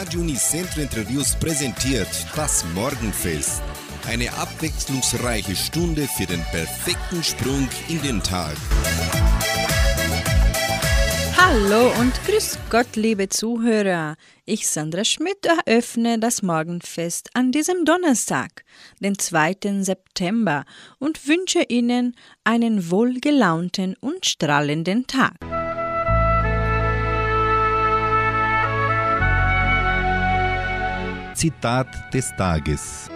Radio Unicentro Interviews präsentiert das Morgenfest. Eine abwechslungsreiche Stunde für den perfekten Sprung in den Tag. Hallo und grüß Gott, liebe Zuhörer. Ich, Sandra Schmidt, eröffne das Morgenfest an diesem Donnerstag, den 2. September, und wünsche Ihnen einen wohlgelaunten und strahlenden Tag. Zitat des Tages.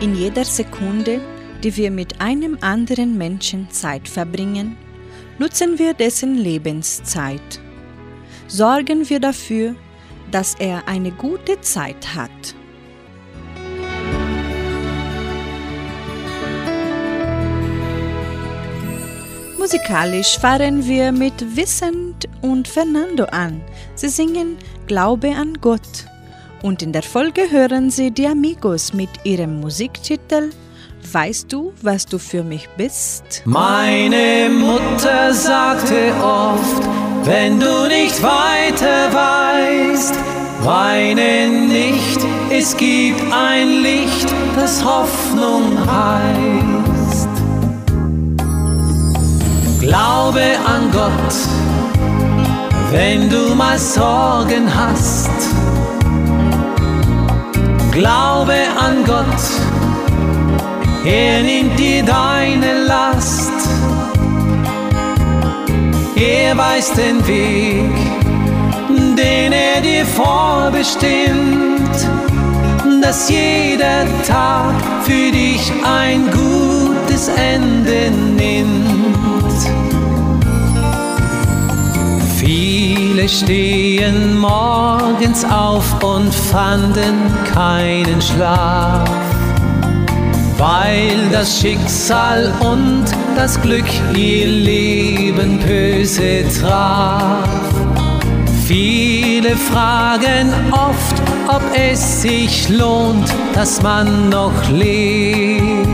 In jeder Sekunde, die wir mit einem anderen Menschen Zeit verbringen, nutzen wir dessen Lebenszeit. Sorgen wir dafür, dass er eine gute Zeit hat. Musikalisch fahren wir mit Vincent und Fernando an. Sie singen Glaube an Gott. Und in der Folge hören Sie die Amigos mit ihrem Musiktitel Weißt du, was du für mich bist? Meine Mutter sagte oft, wenn du nicht weiter weißt, weine nicht, es gibt ein Licht, das Hoffnung heißt. Glaube an Gott, wenn du mal Sorgen hast. Glaube an Gott, er nimmt dir deine Last. Er weiß den Weg, den er dir vorbestimmt, dass jeder Tag für dich ein gutes Ende nimmt. Viele stehen morgens auf und fanden keinen Schlaf weil das Schicksal und das Glück ihr Leben böse traf. Viele fragen oft, ob es sich lohnt, dass man noch lebt.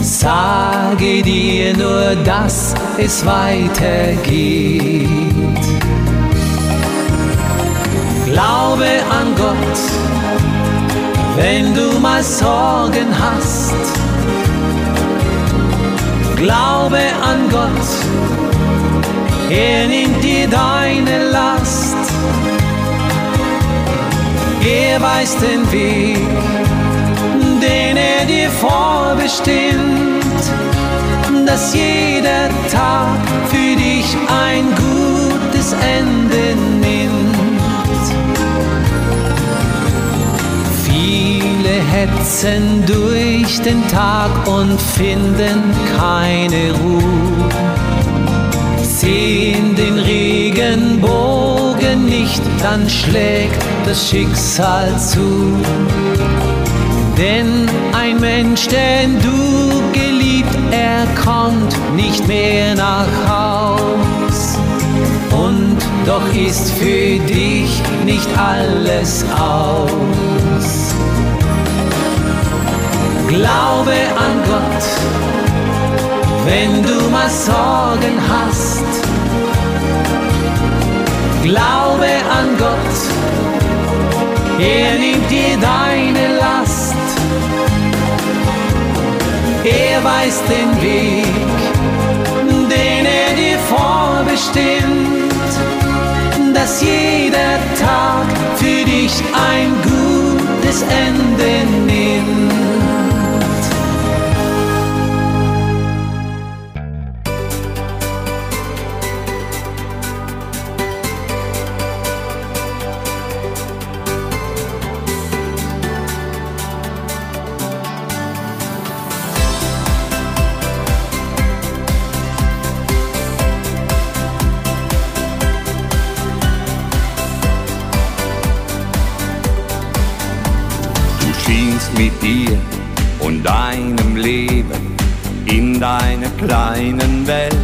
Sage dir nur, dass es weitergeht. Glaube an Gott wenn du mal Sorgen hast. Glaube an Gott, er nimmt dir deine Last. Er weiß den Weg, den er dir vorbestimmt, dass jeder Tag für dich ein gutes Ende nimmt. Hetzen durch den Tag und finden keine Ruhe. Sehen den Regenbogen nicht, dann schlägt das Schicksal zu. Denn ein Mensch, den du geliebt, er kommt nicht mehr nach Haus. Und doch ist für dich nicht alles aus. Glaube an Gott, wenn du mal Sorgen hast. Glaube an Gott, er nimmt dir deine Last. Er weiß den Weg, den er dir vorbestimmt, dass jeder Tag für dich ein gutes Ende nimmt. Welt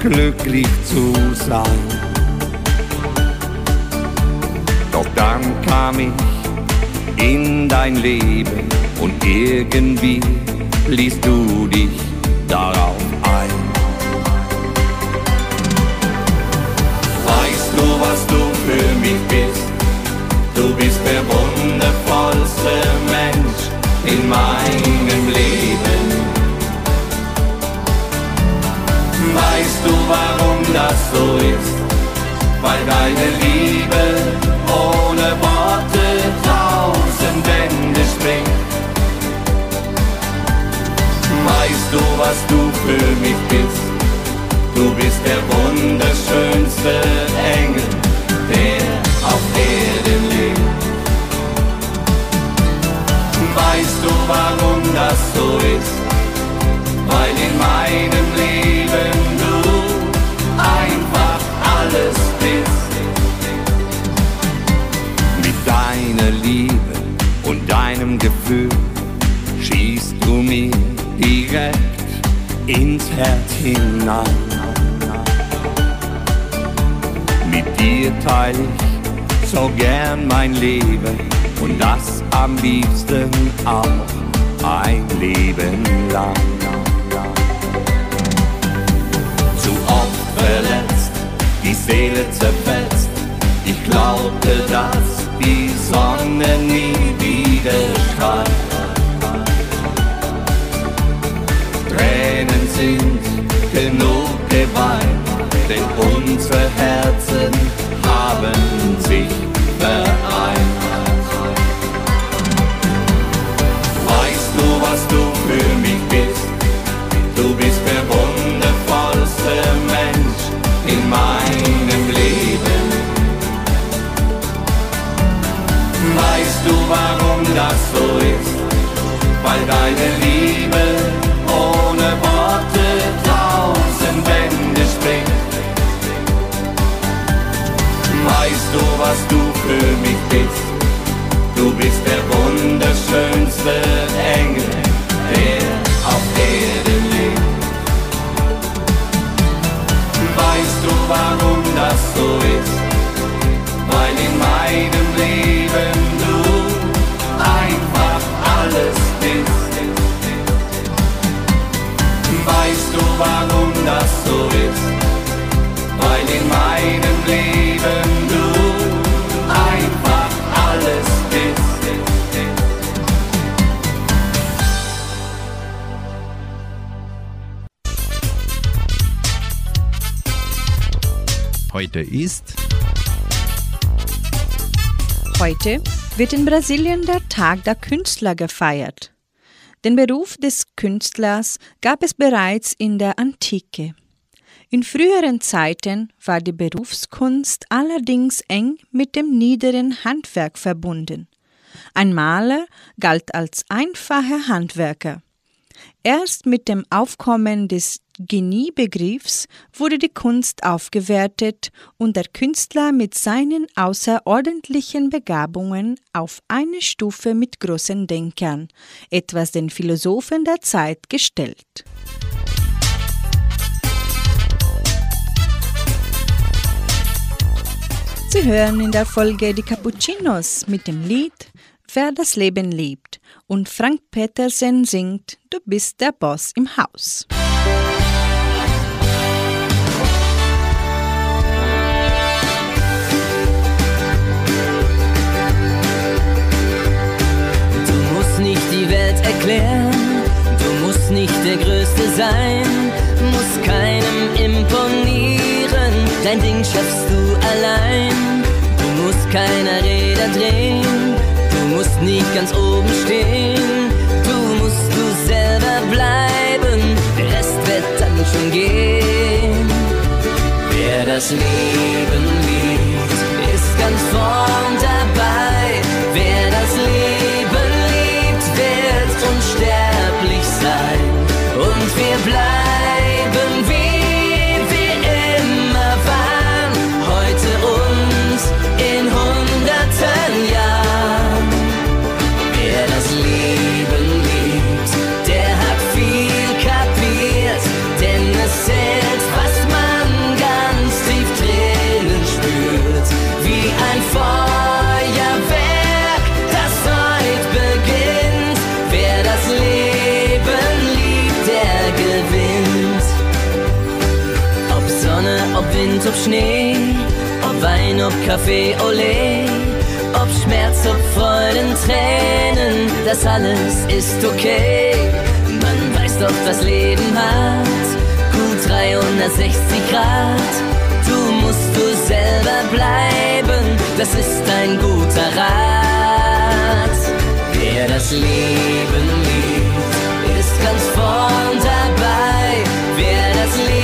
glücklich zu sein. Doch dann kam ich in dein Leben und irgendwie ließ du dich darauf warum das so ist? Weil deine Liebe ohne Worte tausend Wände springt. Weißt du, was du für mich bist? Du bist der wunderschönste Engel, der auf Erden lebt. Weißt du, warum das so ist? Weil in meinem Gefühl schießt du mir direkt ins Herz hinein. Mit dir teile ich so gern mein Leben und das am liebsten auch ein Leben lang. Zu oft verletzt, die Seele zerfetzt, ich glaubte, dass die Sonne nie wieder strahlt. Tränen sind genug geweint, denn unsere Herzen haben sich vereint. Deine Liebe ohne Worte tausend Wände springt. Weißt du, was du für mich das so ist? Weil in meinem Leben du einfach alles bist. Heute ist Heute wird in Brasilien der Tag der Künstler gefeiert. Den Beruf des Künstlers gab es bereits in der Antike. In früheren Zeiten war die Berufskunst allerdings eng mit dem niederen Handwerk verbunden. Ein Maler galt als einfacher Handwerker. Erst mit dem Aufkommen des Geniebegriffs wurde die Kunst aufgewertet und der Künstler mit seinen außerordentlichen Begabungen auf eine Stufe mit großen Denkern, etwas den Philosophen der Zeit gestellt. Sie hören in der Folge die Cappuccinos mit dem Lied Wer das Leben liebt. Und Frank Petersen singt Du bist der Boss im Haus. Du musst nicht die Welt erklären, du musst nicht der Größte sein, musst keinem imponieren, dein Ding schaffst du allein. Du musst keiner Räder drehen, musst nicht ganz oben stehen, du musst du selber bleiben, der Rest wird dann schon gehen. Wer das Leben liebt, ist ganz vorn dabei. Kaffee, Olé, ob Schmerz, ob Freuden, Tränen, das alles ist okay. Man weiß doch, das Leben hat gut 360 360 Grad. Du musst du selber bleiben, das ist ein guter Rat. Wer das Leben liebt, ist ganz vorn dabei. Wer das Leben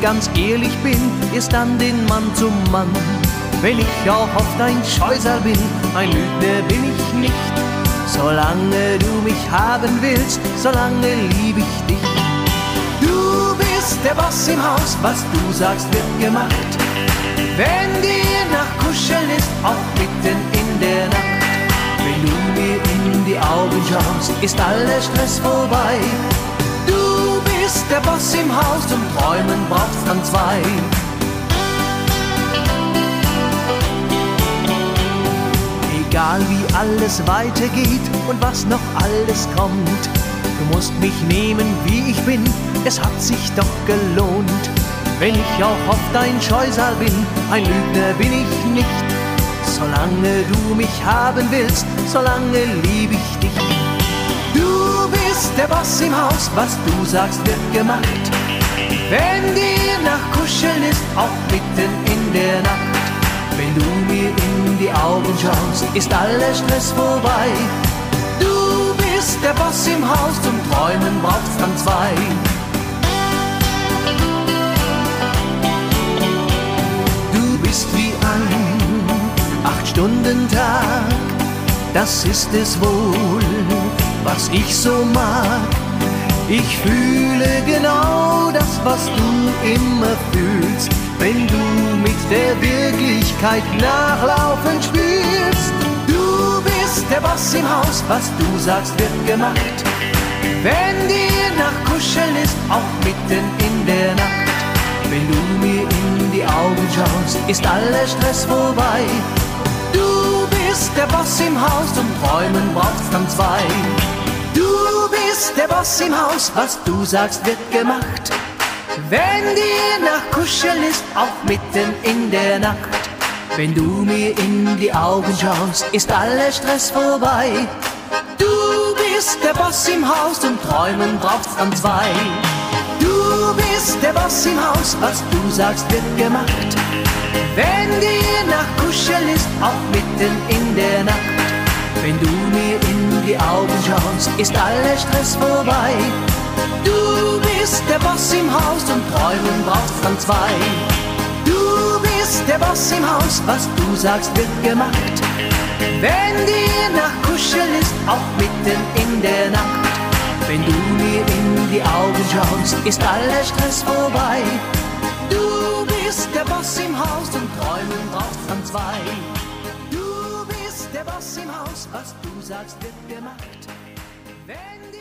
ganz ehrlich bin, erst dann den Mann zum Mann. Wenn ich auch oft ein Scheusal bin, ein Lügner bin ich nicht. Solange du mich haben willst, solange lieb ich dich. Du bist der Boss im Haus, was du sagst, wird gemacht. Wenn dir nach Kuscheln ist, auch mitten in der Nacht. Wenn du mir in die Augen schaust, ist aller Stress vorbei. Der Boss im Haus, zum Träumen brauchst dann zwei. Egal wie alles weitergeht und was noch alles kommt, du musst mich nehmen, wie ich bin, es hat sich doch gelohnt. Wenn ich auch oft ein Scheusal bin, ein Lügner bin ich nicht. Solange du mich haben willst, solange lieb ich dich. Du bist der Boss im Haus, was du sagst, wird gemacht. Wenn dir nach Kuscheln ist, auch mitten in der Nacht. Wenn du mir in die Augen schaust, ist aller Stress vorbei. Du bist der Boss im Haus, zum Träumen braucht's dann zwei. Du bist wie ein Acht-Stunden-Tag, das ist es wohl, was ich so mag. Ich fühle genau das, was du immer fühlst, wenn du mit der Wirklichkeit nachlaufen spielst. Du bist der Boss im Haus, was du sagst, wird gemacht. Wenn dir nach Kuscheln ist, auch mitten in der Nacht. Wenn du mir in die Augen schaust, ist aller Stress vorbei. Du bist der Boss im Haus, zum Träumen braucht's dann zwei. Du bist der Boss im Haus, was du sagst, wird gemacht. Wenn dir nach Kuscheln ist, auch mitten in der Nacht. Wenn du mir in die Augen schaust, ist aller Stress vorbei. Du bist der Boss im Haus, zum Träumen braucht's dann zwei. Du bist der Boss im Haus, was du sagst, wird gemacht. Wenn dir nach Kuscheln ist, auch mitten in der Nacht. Wenn du mir in die Augen schaust, ist aller Stress vorbei. Du bist der Boss im Haus und Träumen braucht's dann zwei. Du bist der Boss im Haus, was du sagst, wird gemacht. Wenn dir nach Kuscheln ist, auch mitten in der Nacht. Wenn du mir in die Augen zuschaust, ist aller Stress vorbei. Du bist der Boss im Haus und träumen braucht von zwei. Du bist der Boss im Haus, was du sagst, wird gemacht. Wenn die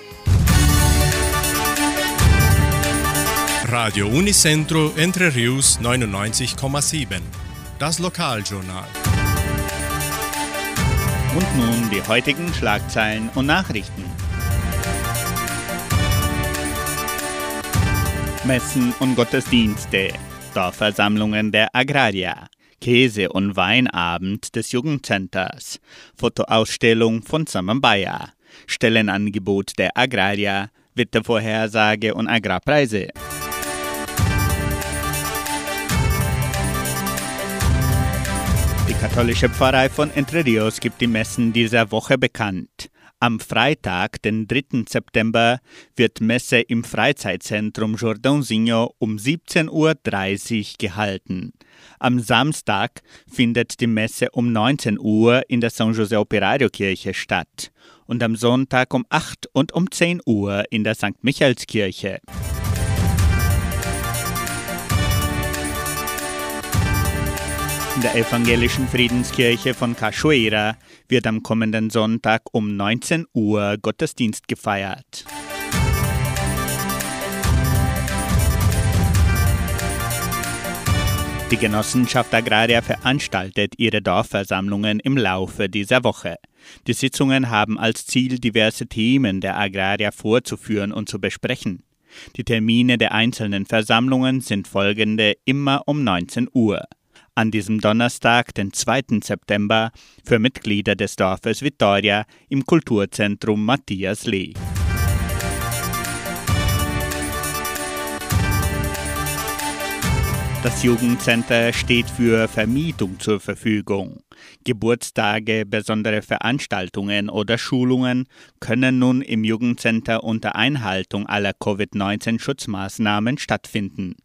Radio Unicentro Entre Rius 99,7. Das Lokaljournal. Und nun die heutigen Schlagzeilen und Nachrichten. Messen und Gottesdienste, Dorfversammlungen der Agrarier, Käse- und Weinabend des Jugendcenters, Fotoausstellung von Samambaya, Stellenangebot der Agrarier, Wettervorhersage und Agrarpreise. Die katholische Pfarrei von Entre Rios gibt die Messen dieser Woche bekannt. Am Freitag, den 3. September, wird Messe im Freizeitzentrum Jordãozinho um 17.30 Uhr gehalten. Am Samstag findet die Messe um 19 Uhr in der San José Operario Kirche statt und am Sonntag um 8 und um 10 Uhr in der St. Michaelskirche. In der evangelischen Friedenskirche von Cachoeira wird am kommenden Sonntag um 19 Uhr Gottesdienst gefeiert. Die Genossenschaft Agraria veranstaltet ihre Dorfversammlungen im Laufe dieser Woche. Die Sitzungen haben als Ziel, diverse Themen der Agraria vorzuführen und zu besprechen. Die Termine der einzelnen Versammlungen sind folgende immer um 19 Uhr an diesem Donnerstag, den 2. September, für Mitglieder des Dorfes Vittoria im Kulturzentrum Matthias Lee. Das Jugendcenter steht für Vermietung zur Verfügung. Geburtstage, besondere Veranstaltungen oder Schulungen können nun im Jugendcenter unter Einhaltung aller Covid-19-Schutzmaßnahmen stattfinden.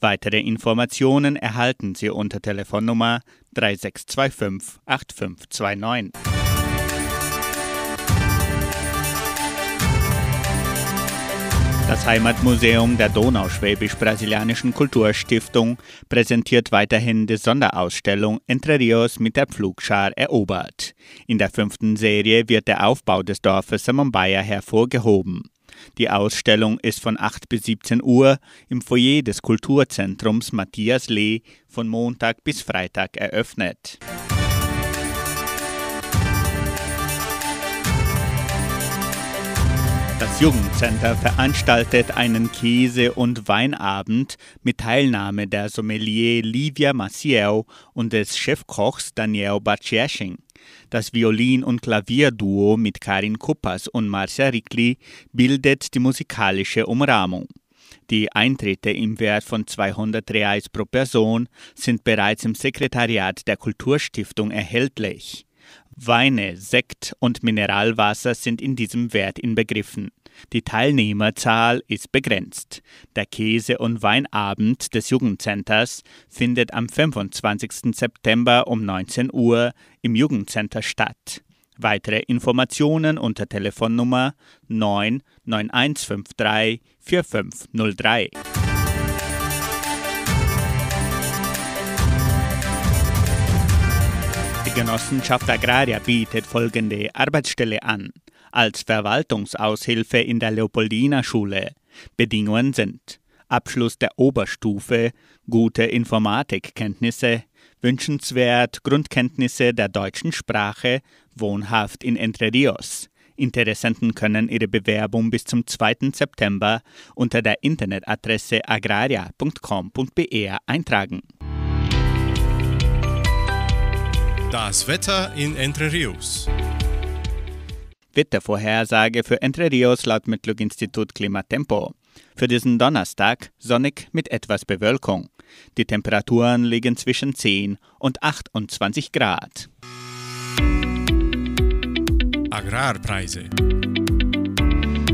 Weitere Informationen erhalten Sie unter Telefonnummer 3625 8529. Das Heimatmuseum der Donauschwäbisch-Brasilianischen Kulturstiftung präsentiert weiterhin die Sonderausstellung Entre Rios mit der Pflugschar erobert. In der fünften Serie wird der Aufbau des Dorfes Samambaya hervorgehoben. Die Ausstellung ist von 8 bis 17 Uhr im Foyer des Kulturzentrums Matthias Lee von Montag bis Freitag eröffnet. Das Jugendcenter veranstaltet einen Käse- und Weinabend mit Teilnahme der Sommelier Livia Maciel und des Chefkochs Daniel Baciasching. Das Violin- und Klavierduo mit Karin Kuppas und Marcia Rickli bildet die musikalische Umrahmung. Die Eintritte im Wert von 200 Reais pro Person sind bereits im Sekretariat der Kulturstiftung erhältlich. Weine, Sekt und Mineralwasser sind in diesem Wert inbegriffen. Die Teilnehmerzahl ist begrenzt. Der Käse- und Weinabend des Jugendcenters findet am 25. September um 19 Uhr im Jugendcenter statt. Weitere Informationen unter Telefonnummer 99153 4503. Die Genossenschaft Agraria bietet folgende Arbeitsstelle an. Als Verwaltungsaushilfe in der Leopoldina Schule. Bedingungen sind Abschluss der Oberstufe, gute Informatikkenntnisse, wünschenswert Grundkenntnisse der deutschen Sprache, wohnhaft in Entre Rios. Interessenten können ihre Bewerbung bis zum 2. September unter der Internetadresse agraria.com.br eintragen. Das Wetter in Entre Rios. Wettervorhersage für Entre Rios laut Metlog-Institut Klimatempo. Für diesen Donnerstag sonnig mit etwas Bewölkung. Die Temperaturen liegen zwischen 10 und 28 Grad. Agrarpreise.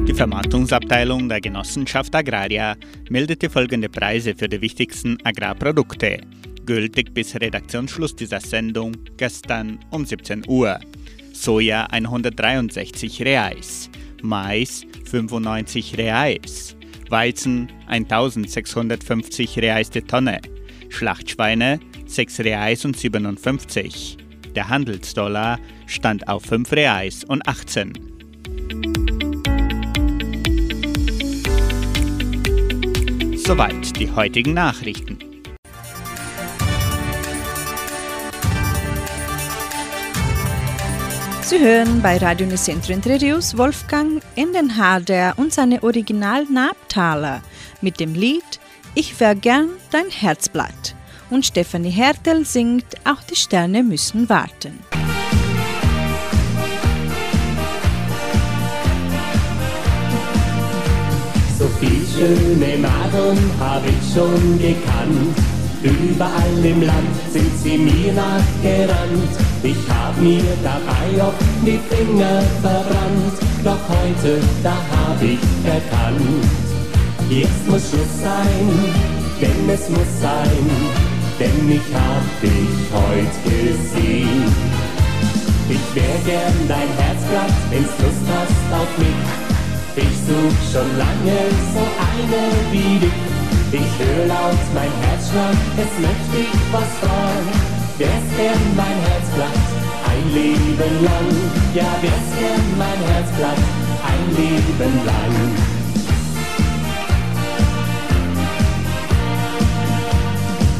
Die Vermarktungsabteilung der Genossenschaft Agraria meldete folgende Preise für die wichtigsten Agrarprodukte, gültig bis Redaktionsschluss dieser Sendung gestern um 17 Uhr. Soja 163 Reais, Mais 95 Reais, Weizen 1650 Reais die Tonne, Schlachtschweine 6 Reais und 57. Der Handelsdollar stand auf 5 Reais und 18. Soweit die heutigen Nachrichten. Sie hören bei Radio Nicentro Entre Rios Wolfgang in den Hader und seine Original Nabtaler mit dem Lied Ich wär gern dein Herzblatt. Und Stefanie Hertel singt Auch die Sterne müssen warten. So viel schöne Madeln hab ich schon gekannt. Überall im Land sind sie mir nachgerannt. Ich hab mir dabei oft die Finger verbrannt. Doch heute, da hab ich erkannt. Jetzt muss Schluss sein, denn es muss sein. Denn ich hab dich heute gesehen. Ich wär gern dein Herzblatt, wenn's Lust hast auf mich. Ich such schon lange so eine wie dich. Ich höre laut mein Herzschlag, es möchte ich was fragen. Wär's gern mein Herzblatt, ein Leben lang. Ja, wär's gern mein Herzblatt, ein Leben lang.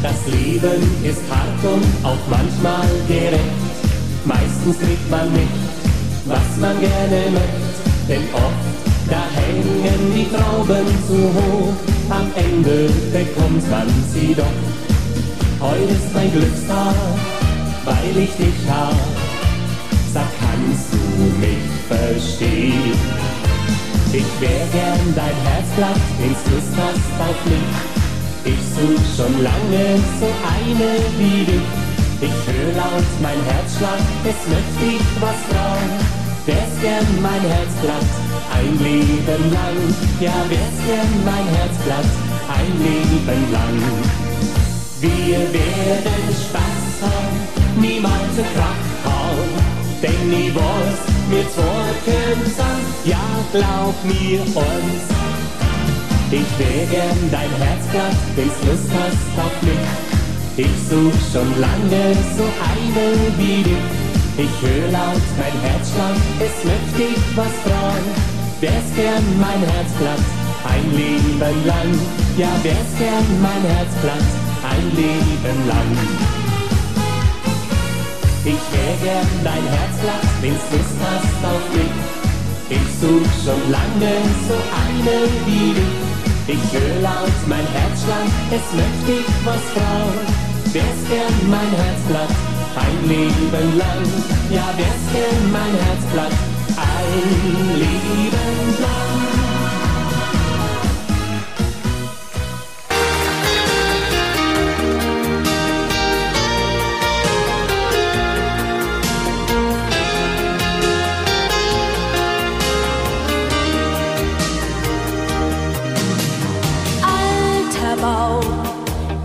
Das Leben ist hart und auch manchmal gerecht. Meistens kriegt man nicht, was man gerne möchte, denn oft da hängen die Trauben zu hoch, am Ende bekommt man sie doch. Heute ist mein Glückstag, weil ich dich hab. Sag, kannst du mich verstehen? Ich wär gern dein Herzblatt, wenn's Lust hast auf mich. Ich such schon lange so eine wie dich. Ich hör laut mein Herzschlag, es möchte ich was fragen. Wär's gern mein Herzblatt, ein Leben lang. Ja, wär's gern mein Herzblatt, ein Leben lang. Wir werden Spaß haben, niemals eine Kraft haben, denn ich weiß, mir Zorken sind, ja, glaub mir uns. Ich wär gern dein Herzblatt, wenn's Lust hast auf mich. Ich such schon lange so eine wie dich. Ich hör laut mein Herzschlag, es möchte ich was fragen. Wär's gern mein Herzblatt, ein Leben lang. Ja, wär's gern mein Herzblatt, ein Leben lang. Ich wär gern dein Herzblatt, wenn's Lust hast auf mich. Ich such schon lange so eine wie dich. Ich hör laut mein Herzschlag, es möchte ich was fragen. Wär's gern mein Herzblatt, ein Leben lang. Ja, wär's gern mein Herzblatt, ein Leben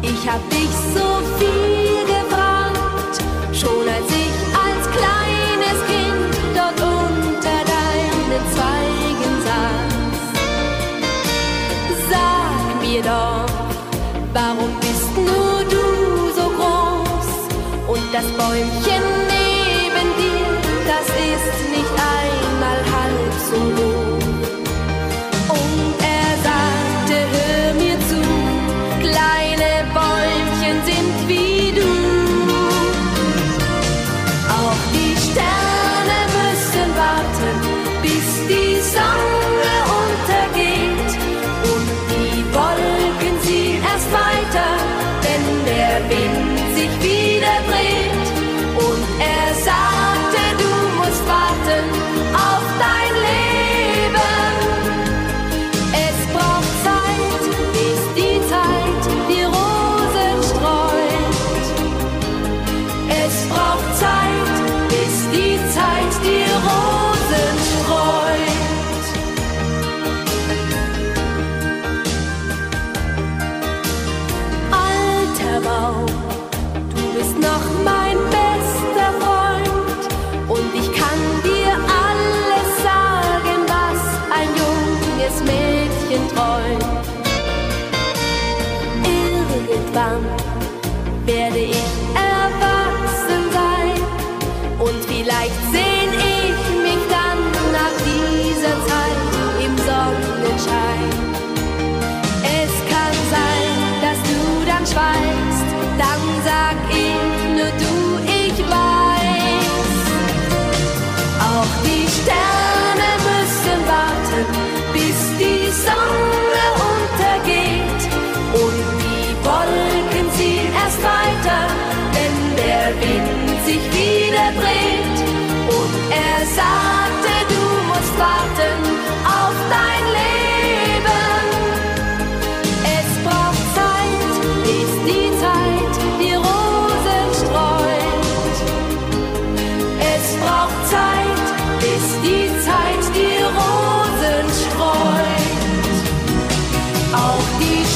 ich hab dich so viel und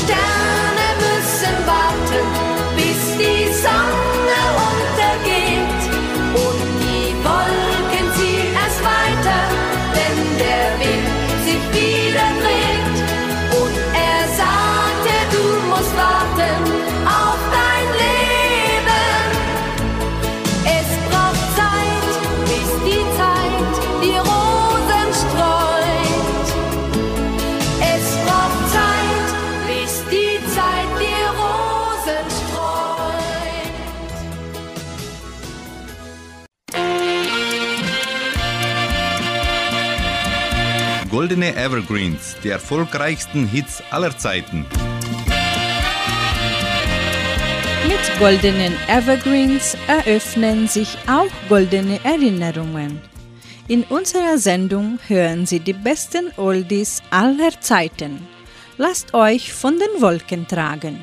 Sterne Goldene Evergreens, die erfolgreichsten Hits aller Zeiten. Mit goldenen Evergreens eröffnen sich auch goldene Erinnerungen. In unserer Sendung hören Sie die besten Oldies aller Zeiten. Lasst euch von den Wolken tragen.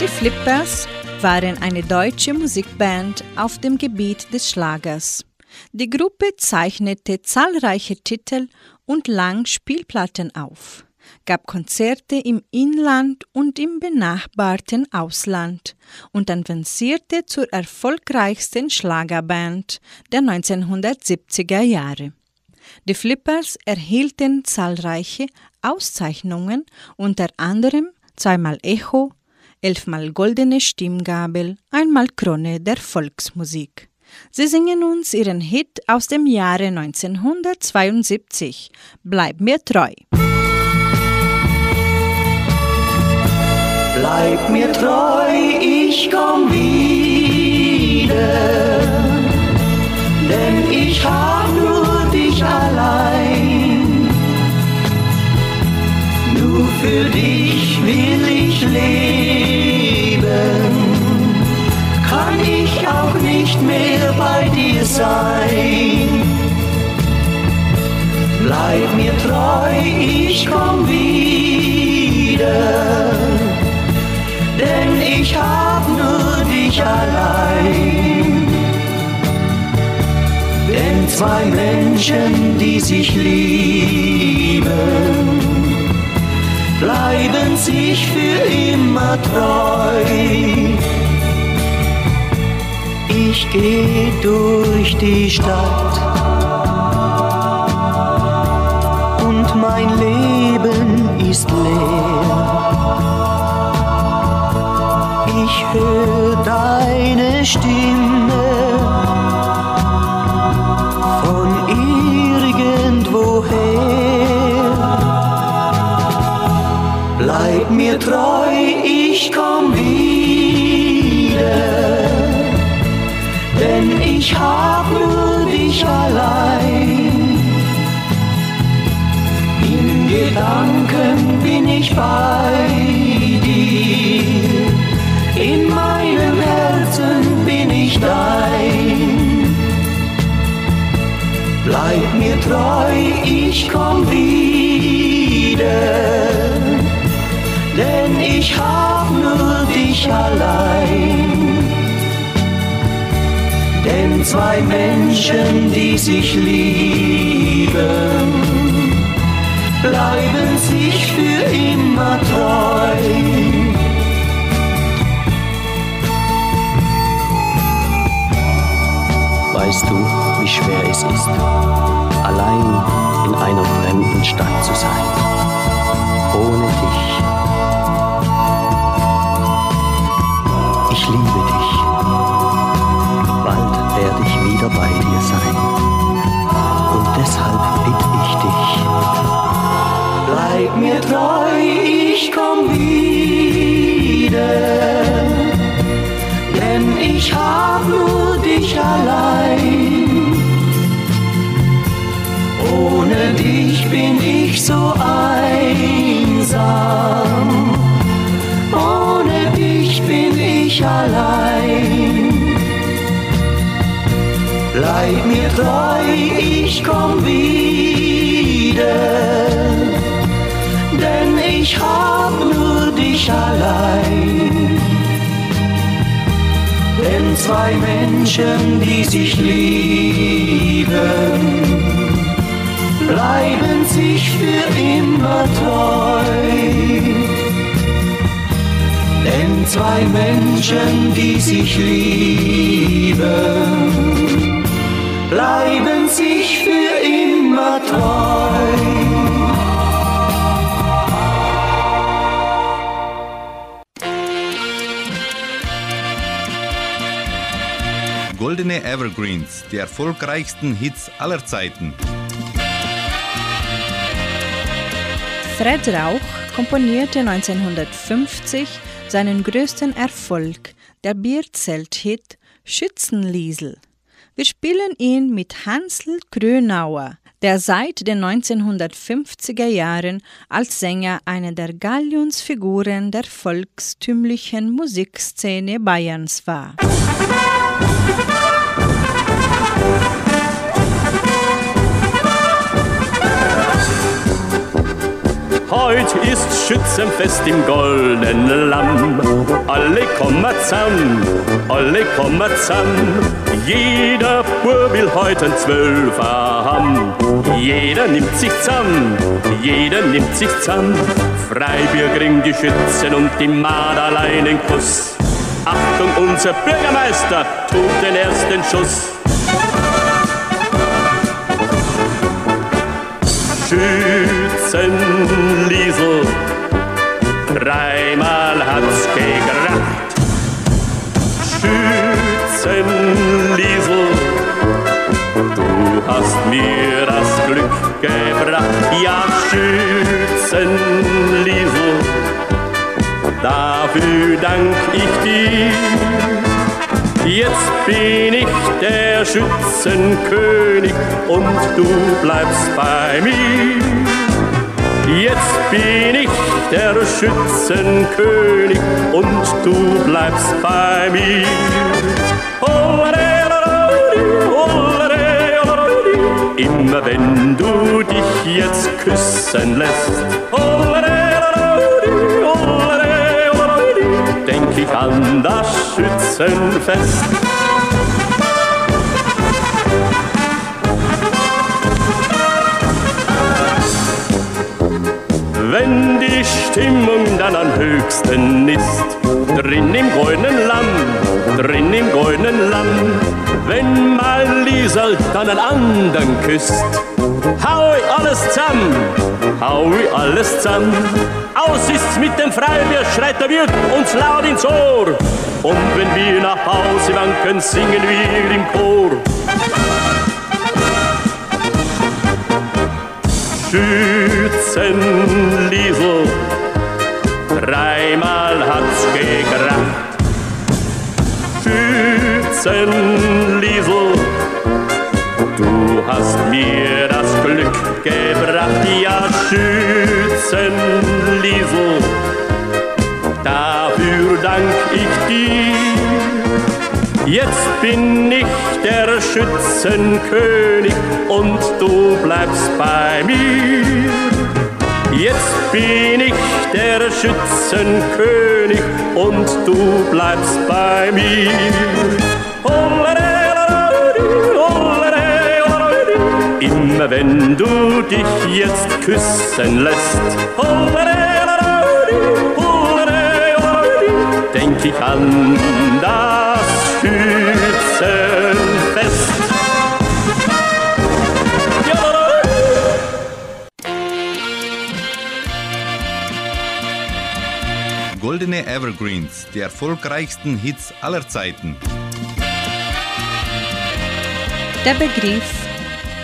Die Flippers waren eine deutsche Musikband auf dem Gebiet des Schlagers. Die Gruppe zeichnete zahlreiche Titel und lang Spielplatten auf, gab Konzerte im Inland und im benachbarten Ausland und avancierte zur erfolgreichsten Schlagerband der 1970er Jahre. Die Flippers erhielten zahlreiche Auszeichnungen, unter anderem zweimal Echo, elfmal Goldene Stimmgabel, einmal Krone der Volksmusik. Sie singen uns ihren Hit aus dem Jahre 1972, Bleib mir treu. Bleib mir treu, ich komm wieder, denn ich hab nur dich allein. Nur für dich will ich leben, nicht mehr bei dir sein. Bleib mir treu, ich komm wieder denn ich hab nur dich allein. Denn zwei Menschen, die sich lieben, bleiben sich für immer treu. Ich geh durch die Stadt und mein Leben ist leer ich höre deine Stimme von irgendwoher. Bleib mir treu, ich hab nur dich allein. In Gedanken bin ich bei dir. In meinem Herzen bin ich dein. Bleib mir treu, ich komm wieder, denn ich hab nur dich allein. Denn zwei Menschen, die sich lieben, bleiben sich für immer treu. Weißt du, wie schwer es ist, allein in einer fremden Stadt zu sein, ohne dich. Ich liebe dich. Sein. Und deshalb bitte ich dich. Bleib mir treu, ich komm wieder, denn ich hab nur dich allein. Ohne dich bin ich so einsam, ohne dich bin ich allein. Bleib mir treu, ich komm wieder, denn ich hab nur dich allein. Denn zwei Menschen, die sich lieben, bleiben sich für immer treu. Denn zwei Menschen, die sich lieben, bleiben sich für immer treu. Goldene Evergreens, die erfolgreichsten Hits aller Zeiten. Fred Rauch komponierte 1950 seinen größten Erfolg, der Bierzelt-Hit Schützenliesel. Wir spielen ihn mit Hansl Grönauer, der seit den 1950er Jahren als Sänger eine der Galionsfiguren der volkstümlichen Musikszene Bayerns war. Heut ist Schützenfest im goldenen Lamm. Alle kommen zusammen, alle kommen zusammen. Jeder Bub will heute ein Zwölfer haben. Jeder nimmt sich zusammen, jeder nimmt sich zusammen. Freibier kriegen die Schützen und die Marder einen Kuss. Achtung, unser Bürgermeister tut den ersten Schuss. Schützenliesel, dreimal hat's gekracht. Schützenliesel, du hast mir das Glück gebracht. Ja, Schützenliesel, dafür dank ich dir. Jetzt bin ich der Schützenkönig und du bleibst bei mir. Jetzt bin ich der Schützenkönig und du bleibst bei mir. Immer wenn du dich jetzt küssen lässt, denk ich an das Schützenfest. Stimmung dann am höchsten ist, drin im goldenen Lamm, drin im goldenen Lamm, wenn mein Liesel dann einen anderen küsst, hau ich alles zusammen, hau ich alles zusammen. Aus ist's mit dem Freibier, schreit der Wirt uns laut ins Ohr. Und wenn wir nach Hause wanken, singen wir im Chor. Schützenliesel, dreimal hat's gekracht. Schützenliesel, du hast mir das Glück gebracht, ja Schützenliesel, dafür dank ich dir. Jetzt bin ich der Schützenkönig und du bleibst bei mir. Jetzt bin ich der Schützenkönig und du bleibst bei mir. Immer wenn du dich jetzt küssen lässt, denk ich an das Schützenfest. Goldene Evergreens, die erfolgreichsten Hits aller Zeiten. Der Begriff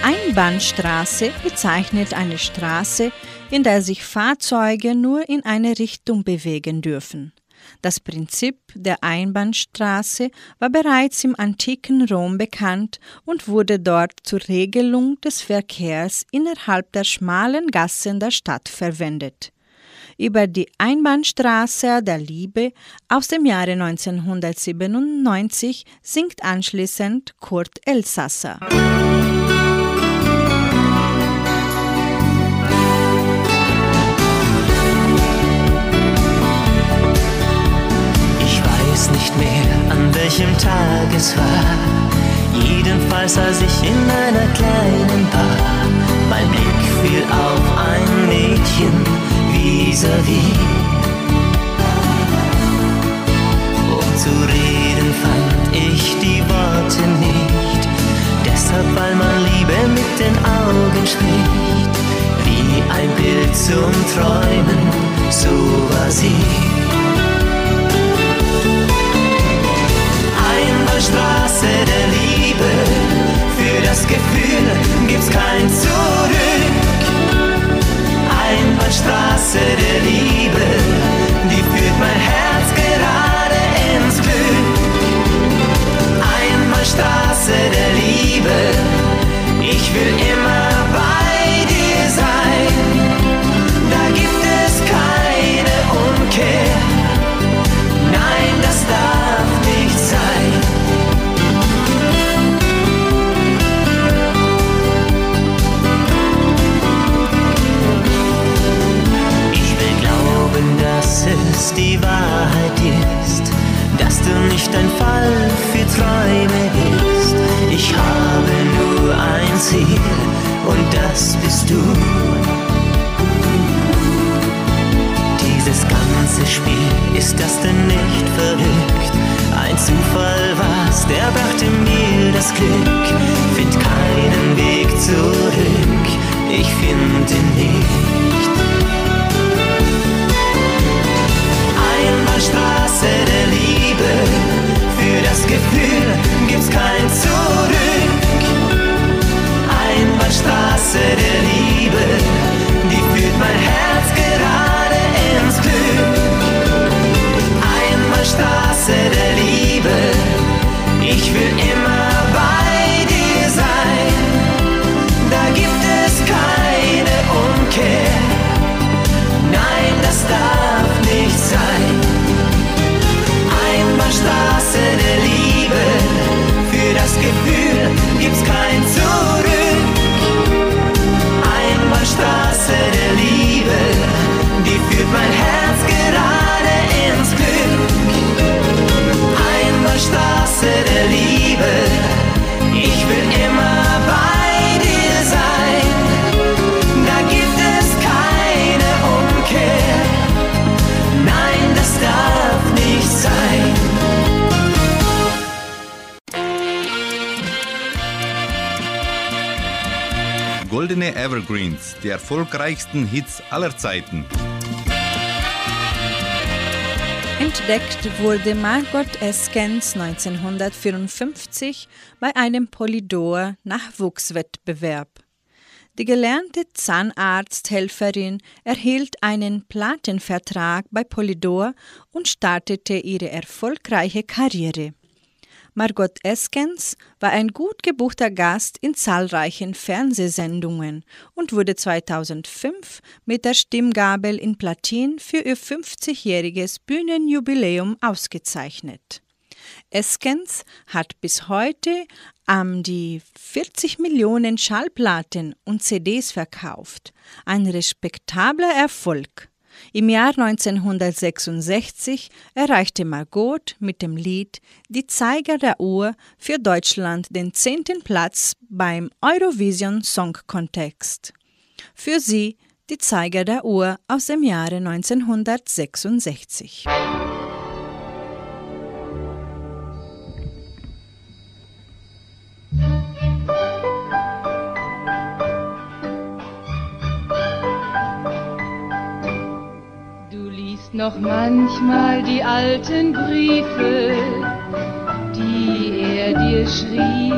Einbahnstraße bezeichnet eine Straße, in der sich Fahrzeuge nur in eine Richtung bewegen dürfen. Das Prinzip der Einbahnstraße war bereits im antiken Rom bekannt und wurde dort zur Regelung des Verkehrs innerhalb der schmalen Gassen der Stadt verwendet. Über die Einbahnstraße der Liebe aus dem Jahre 1997 singt anschließend Kurt Elsasser. Ich weiß nicht mehr, an welchem Tag es war. Jedenfalls saß ich in einer kleinen Bar. Mein Blick vis-à-vis. Um zu reden fand ich die Worte nicht, deshalb weil man Liebe mit den Augen spricht, wie ein Bild zum Träumen, so war sie. Straße der Liebe, für das Gefühl gibt's kein Zug. Einbahnstraße der Liebe, die Wahrheit ist, dass du nicht ein Fall für Träume bist. Ich habe nur ein Ziel und das bist du. Dieses ganze Spiel ist das denn nicht verrückt? Ein Zufall war's, der brachte mir das Glück. Find keinen Weg zurück, ich find ihn nicht. Einbahnstraße der Liebe, für das Gefühl gibt's kein Zurück. Einbahnstraße der Liebe, die führt mein Herz gerade ins Glück. Einbahnstraße der Liebe, ich will immer bei dir sein. Da gibt es keine Umkehr. Nein, das darf Einbahnstraße der Liebe, für das Gefühl gibt's kein Zurück. Einbahnstraße der Liebe, die führt mein Herz gerade ins Glück. Einbahnstraße der Liebe, ich will immer bei Goldene Evergreens, die erfolgreichsten Hits aller Zeiten. Entdeckt wurde Margot Eskens 1954 bei einem Polydor-Nachwuchswettbewerb. Die gelernte Zahnarzthelferin erhielt einen Plattenvertrag bei Polydor und startete ihre erfolgreiche Karriere. Margot Eskens war ein gut gebuchter Gast in zahlreichen Fernsehsendungen und wurde 2005 mit der Stimmgabel in Platin für ihr 50-jähriges Bühnenjubiläum ausgezeichnet. Eskens hat bis heute um die 40 Millionen Schallplatten und CDs verkauft. Ein respektabler Erfolg. Im Jahr 1966 erreichte Margot mit dem Lied Die Zeiger der Uhr für Deutschland den zehnten Platz beim Eurovision Song Contest. Für sie die Zeiger der Uhr aus dem Jahre 1966. noch manchmal die alten Briefe, die er dir schrieb,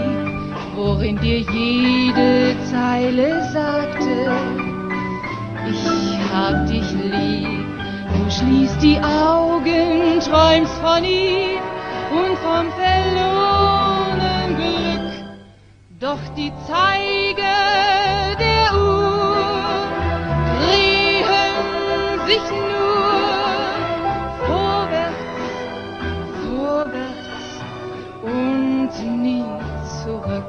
worin dir jede Zeile sagte, ich hab dich lieb. Du schließt die Augen, träumst von ihm und vom verlorenen Glück. Doch die Zeiger der Uhr drehen sich nur zurück.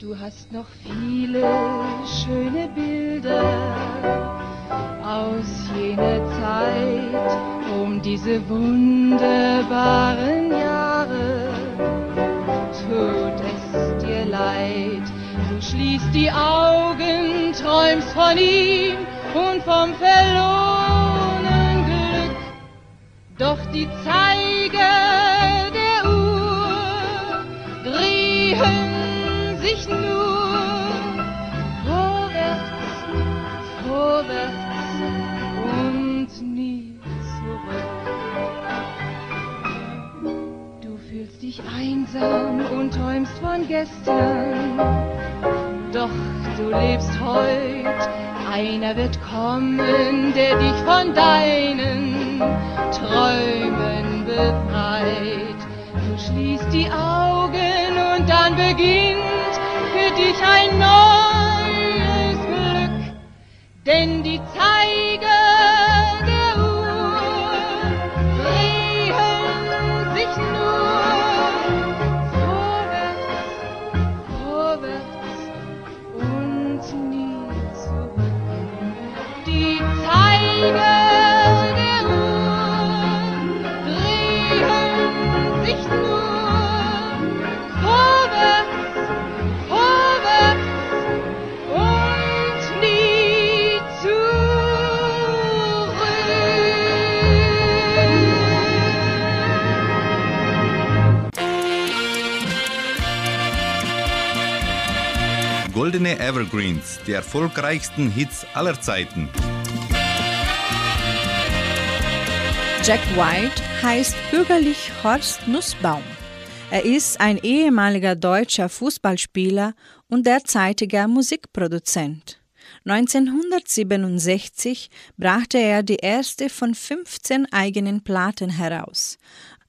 Du hast noch viele schöne Bilder aus jener Zeit, um diese wunderbaren Jahre tut es dir leid. Du schließt die Augen, träumst von ihm und vom verlorenen Glück. Doch die Zeiger ich nur vorwärts, vorwärts und nie zurück. Du fühlst dich einsam und träumst von gestern, doch du lebst heut. Einer wird kommen, der dich von deinen Träumen befreit. Du schließt die Augen und dann beginnt dich ein neues Glück, denn die Zeiger Goldene Evergreens, die erfolgreichsten Hits aller Zeiten. Jack White heißt bürgerlich Horst Nussbaum. Er ist ein ehemaliger deutscher Fußballspieler und derzeitiger Musikproduzent. 1967 brachte er die erste von 15 eigenen Platten heraus,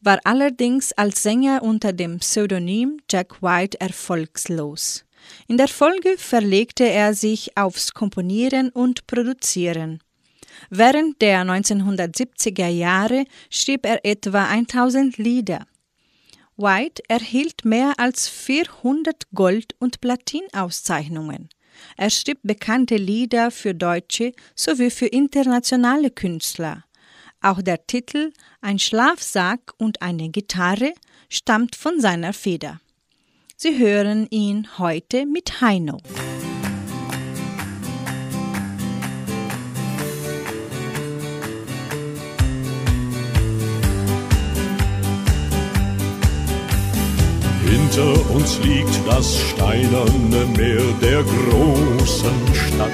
war allerdings als Sänger unter dem Pseudonym Jack White erfolgslos. In der Folge verlegte er sich aufs Komponieren und Produzieren. Während der 1970er Jahre schrieb er etwa 1000 Lieder. White erhielt mehr als 400 Gold- und Platinauszeichnungen. Er schrieb bekannte Lieder für deutsche sowie für internationale Künstler. Auch der Titel Ein Schlafsack und eine Gitarre stammt von seiner Feder. Sie hören ihn heute mit Heino. Hinter uns liegt das steinerne Meer der großen Stadt.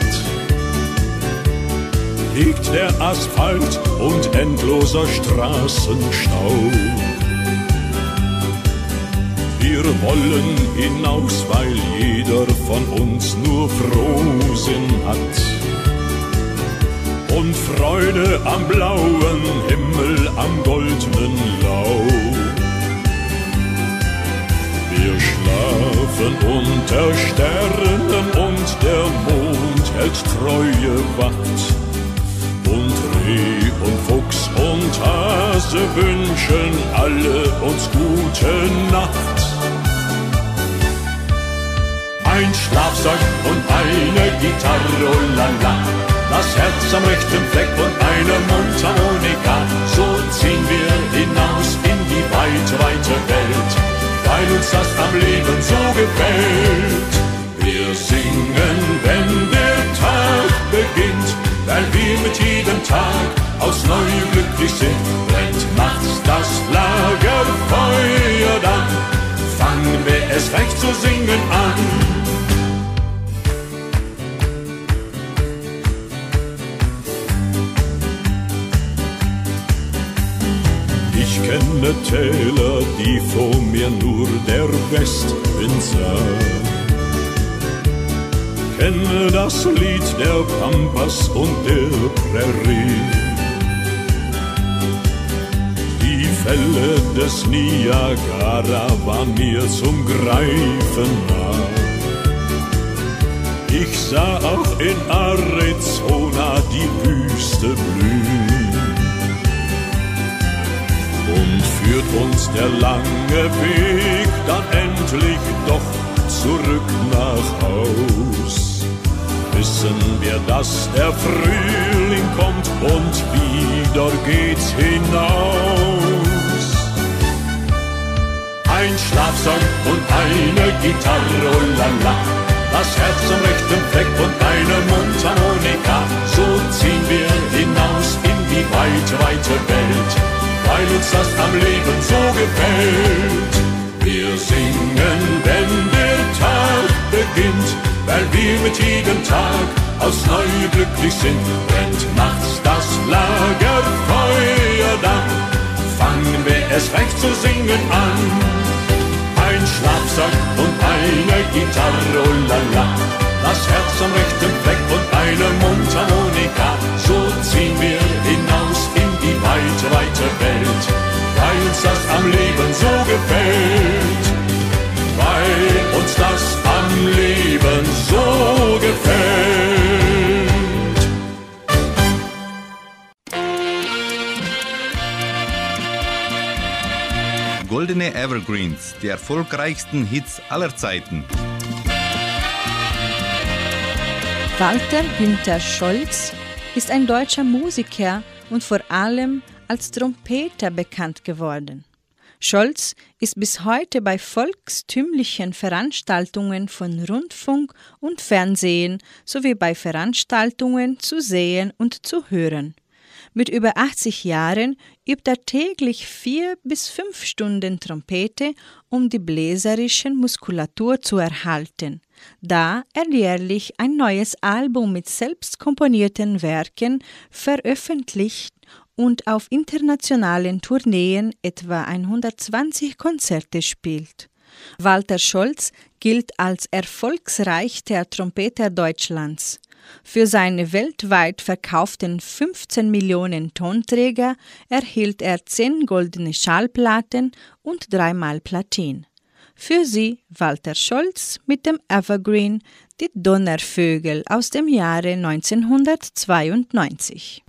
Liegt der Asphalt und endloser Straßenstau. Wir wollen hinaus, weil jeder von uns nur Frohsinn hat. Und Freude am blauen Himmel, am goldenen Lau. Wir schlafen unter Sternen und der Mond hält treue Wacht. Und Reh und Fuchs und Hase wünschen alle uns gute Nacht. Ein Schlafsack und eine Gitarre, oh la. Das Herz am rechten Fleck und eine Mundharmonika. So ziehen wir hinaus in die weite, weite Welt, weil uns das am Leben so gefällt. Wir singen, Welt, weil uns das am Leben so gefällt. Weil uns das am Leben so gefällt. Goldene Evergreens, die erfolgreichsten Hits aller Zeiten. Walter Günther Scholz ist ein deutscher Musiker und vor allem als Trompeter bekannt geworden. Scholz ist bis heute bei volkstümlichen Veranstaltungen von Rundfunk und Fernsehen sowie bei Veranstaltungen zu sehen und zu hören. Mit über 80 Jahren übt er täglich vier bis fünf Stunden Trompete, um die bläserischen Muskulatur zu erhalten, da er jährlich ein neues Album mit selbst komponierten Werken veröffentlicht und auf internationalen Tourneen etwa 120 Konzerte spielt. Walter Scholz gilt als erfolgsreichster Trompeter Deutschlands. Für seine weltweit verkauften 15 Millionen Tonträger erhielt er 10 goldene Schallplatten und dreimal Platin. Für sie Walter Scholz mit dem Evergreen Die Donnervögel aus dem Jahre 1992.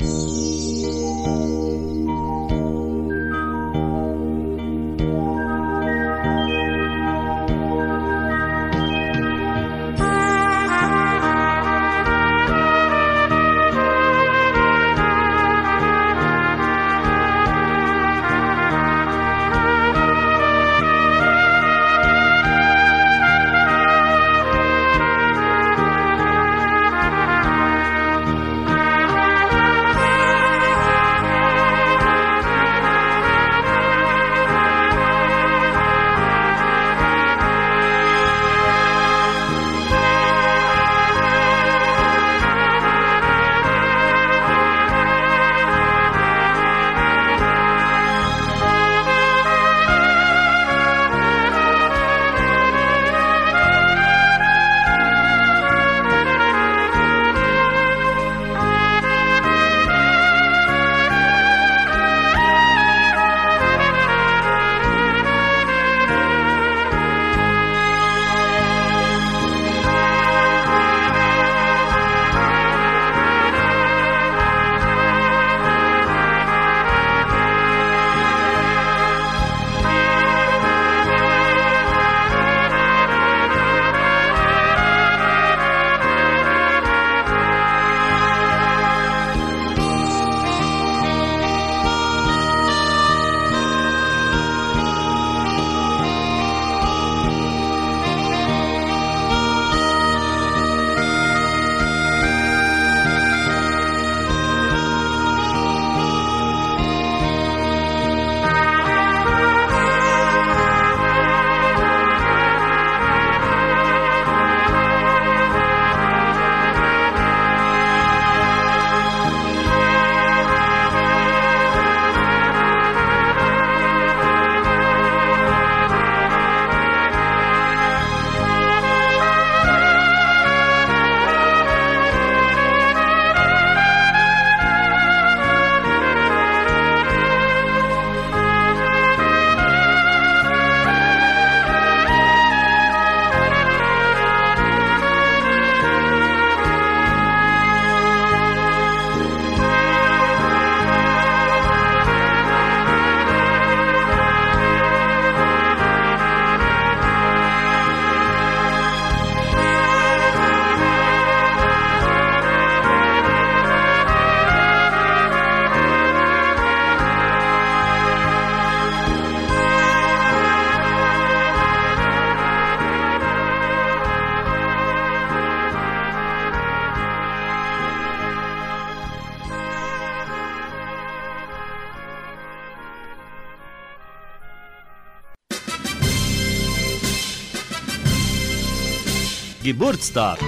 Geburtstag.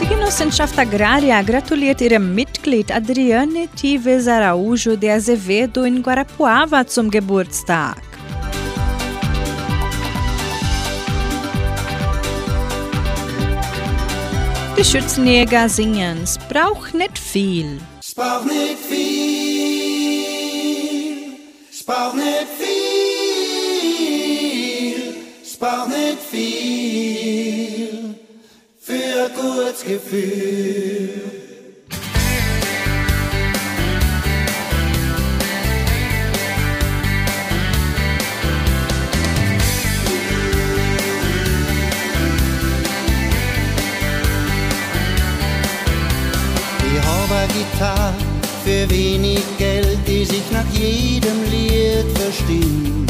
Die Genossenschaft Agraria gratuliert ihrem Mitglied Adriane Tives Araújo de Azevedo in Guarapuava zum Geburtstag. Die Schützenjäger singen, es braucht nicht viel. Es braucht nicht viel, es braucht nicht viel. gar nicht viel für ein gutes Gefühl. Ich habe Gitarre für wenig Geld, die sich nach jedem Lied verstimmt.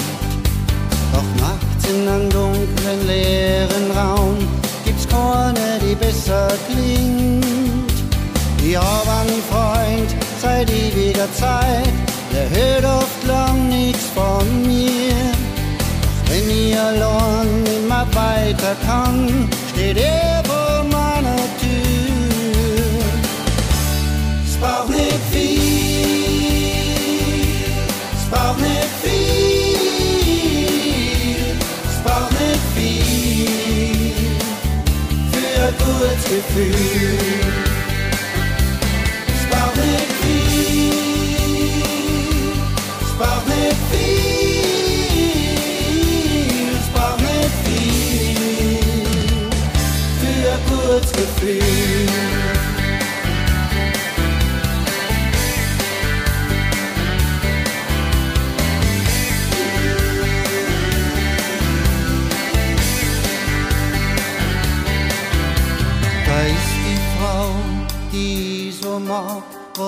like a tongue did ever viel, to. Spavnet viel, spavnet vi, viel vi, før Guds gefühl.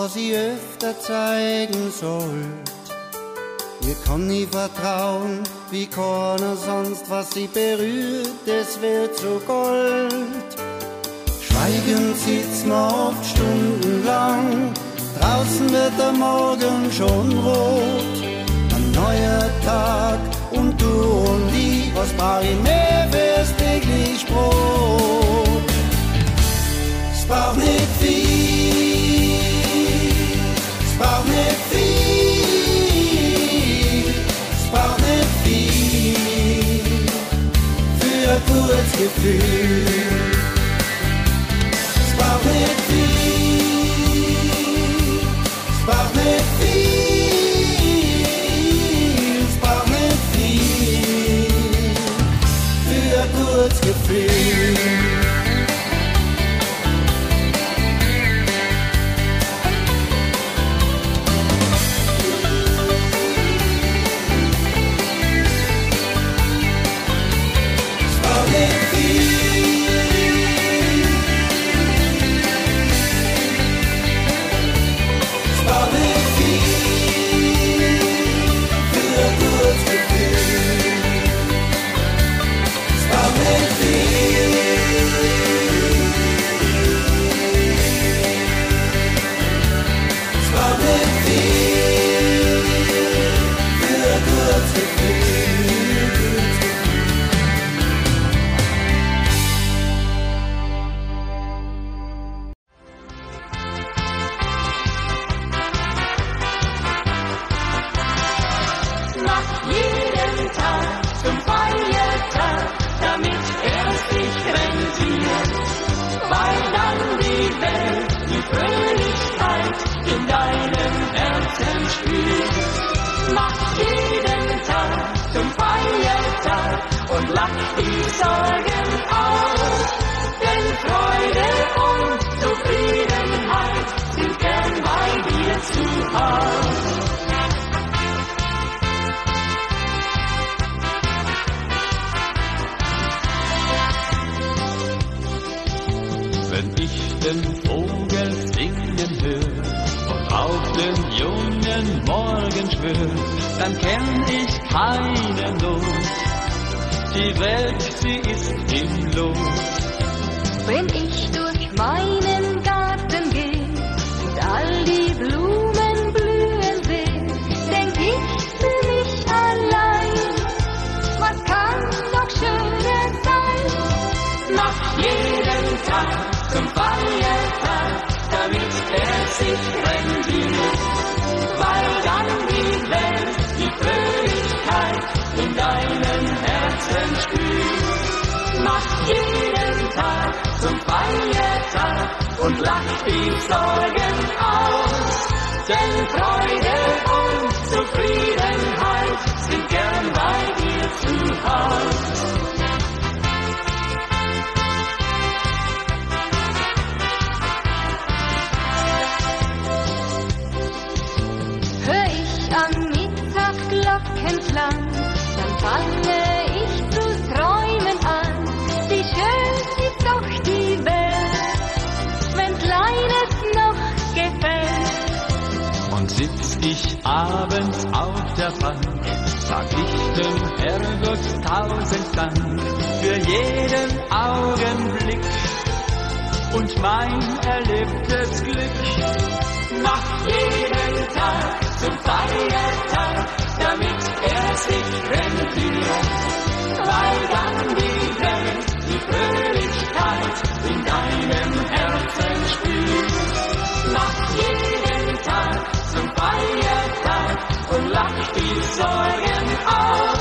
sie öfter zeigen sollt. Ihr kann nie vertrauen, wie keiner sonst, was sie berührt, es wird zu Gold. Schweigend sitzt man oft stundenlang, draußen wird der Morgen schon rot. Ein neuer Tag und du und ich, was brauch ich mehr fürs täglich Brot? Es braucht nicht Gefühl. Sprach mit dir, sprach mit lacht die Sorgen aus. Denn Freude und abends auf der Bank, sag ich dem Herrgott tausend Dank für jeden Augenblick und mein erlebtes Glück. Mach jeden Tag zum Feiertag, damit er sich rentiert. Weil dann die Welt die Fröhlichkeit in deinem Herzen Feiertag und lach die Sorgen aus.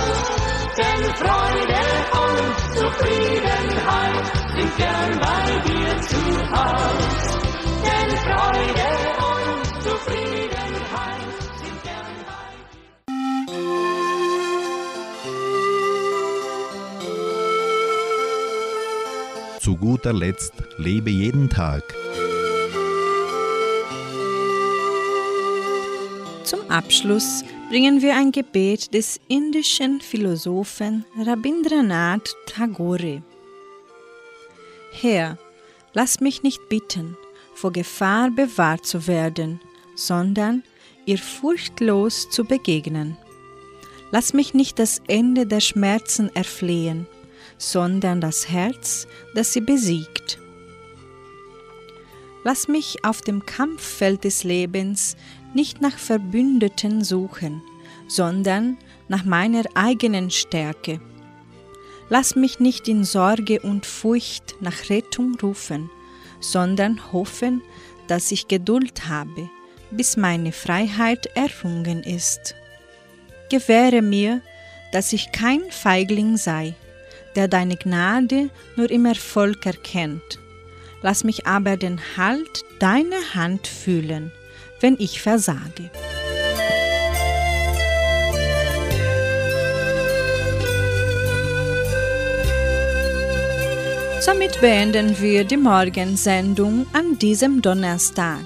Denn Freude und Zufriedenheit sind gern bei dir zu Haus. Denn Freude und Zufriedenheit sind gern bei Zu guter Letzt lebe jeden Tag. Zum Abschluss bringen wir ein Gebet des indischen Philosophen Rabindranath Tagore. Herr, lass mich nicht bitten, vor Gefahr bewahrt zu werden, sondern ihr furchtlos zu begegnen. Lass mich nicht das Ende der Schmerzen erflehen, sondern das Herz, das sie besiegt. Lass mich auf dem Kampffeld des Lebens nicht nach Verbündeten suchen, sondern nach meiner eigenen Stärke. Lass mich nicht in Sorge und Furcht nach Rettung rufen, sondern hoffen, dass ich Geduld habe, bis meine Freiheit errungen ist. Gewähre mir, dass ich kein Feigling sei, der deine Gnade nur im Erfolg erkennt. Lass mich aber den Halt deiner Hand fühlen, wenn ich versage. Somit beenden wir die Morgensendung an diesem Donnerstag.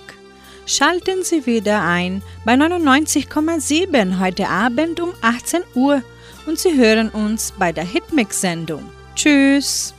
Schalten Sie wieder ein bei 99,7 heute Abend um 18 Uhr und Sie hören uns bei der Hitmix-Sendung. Tschüss!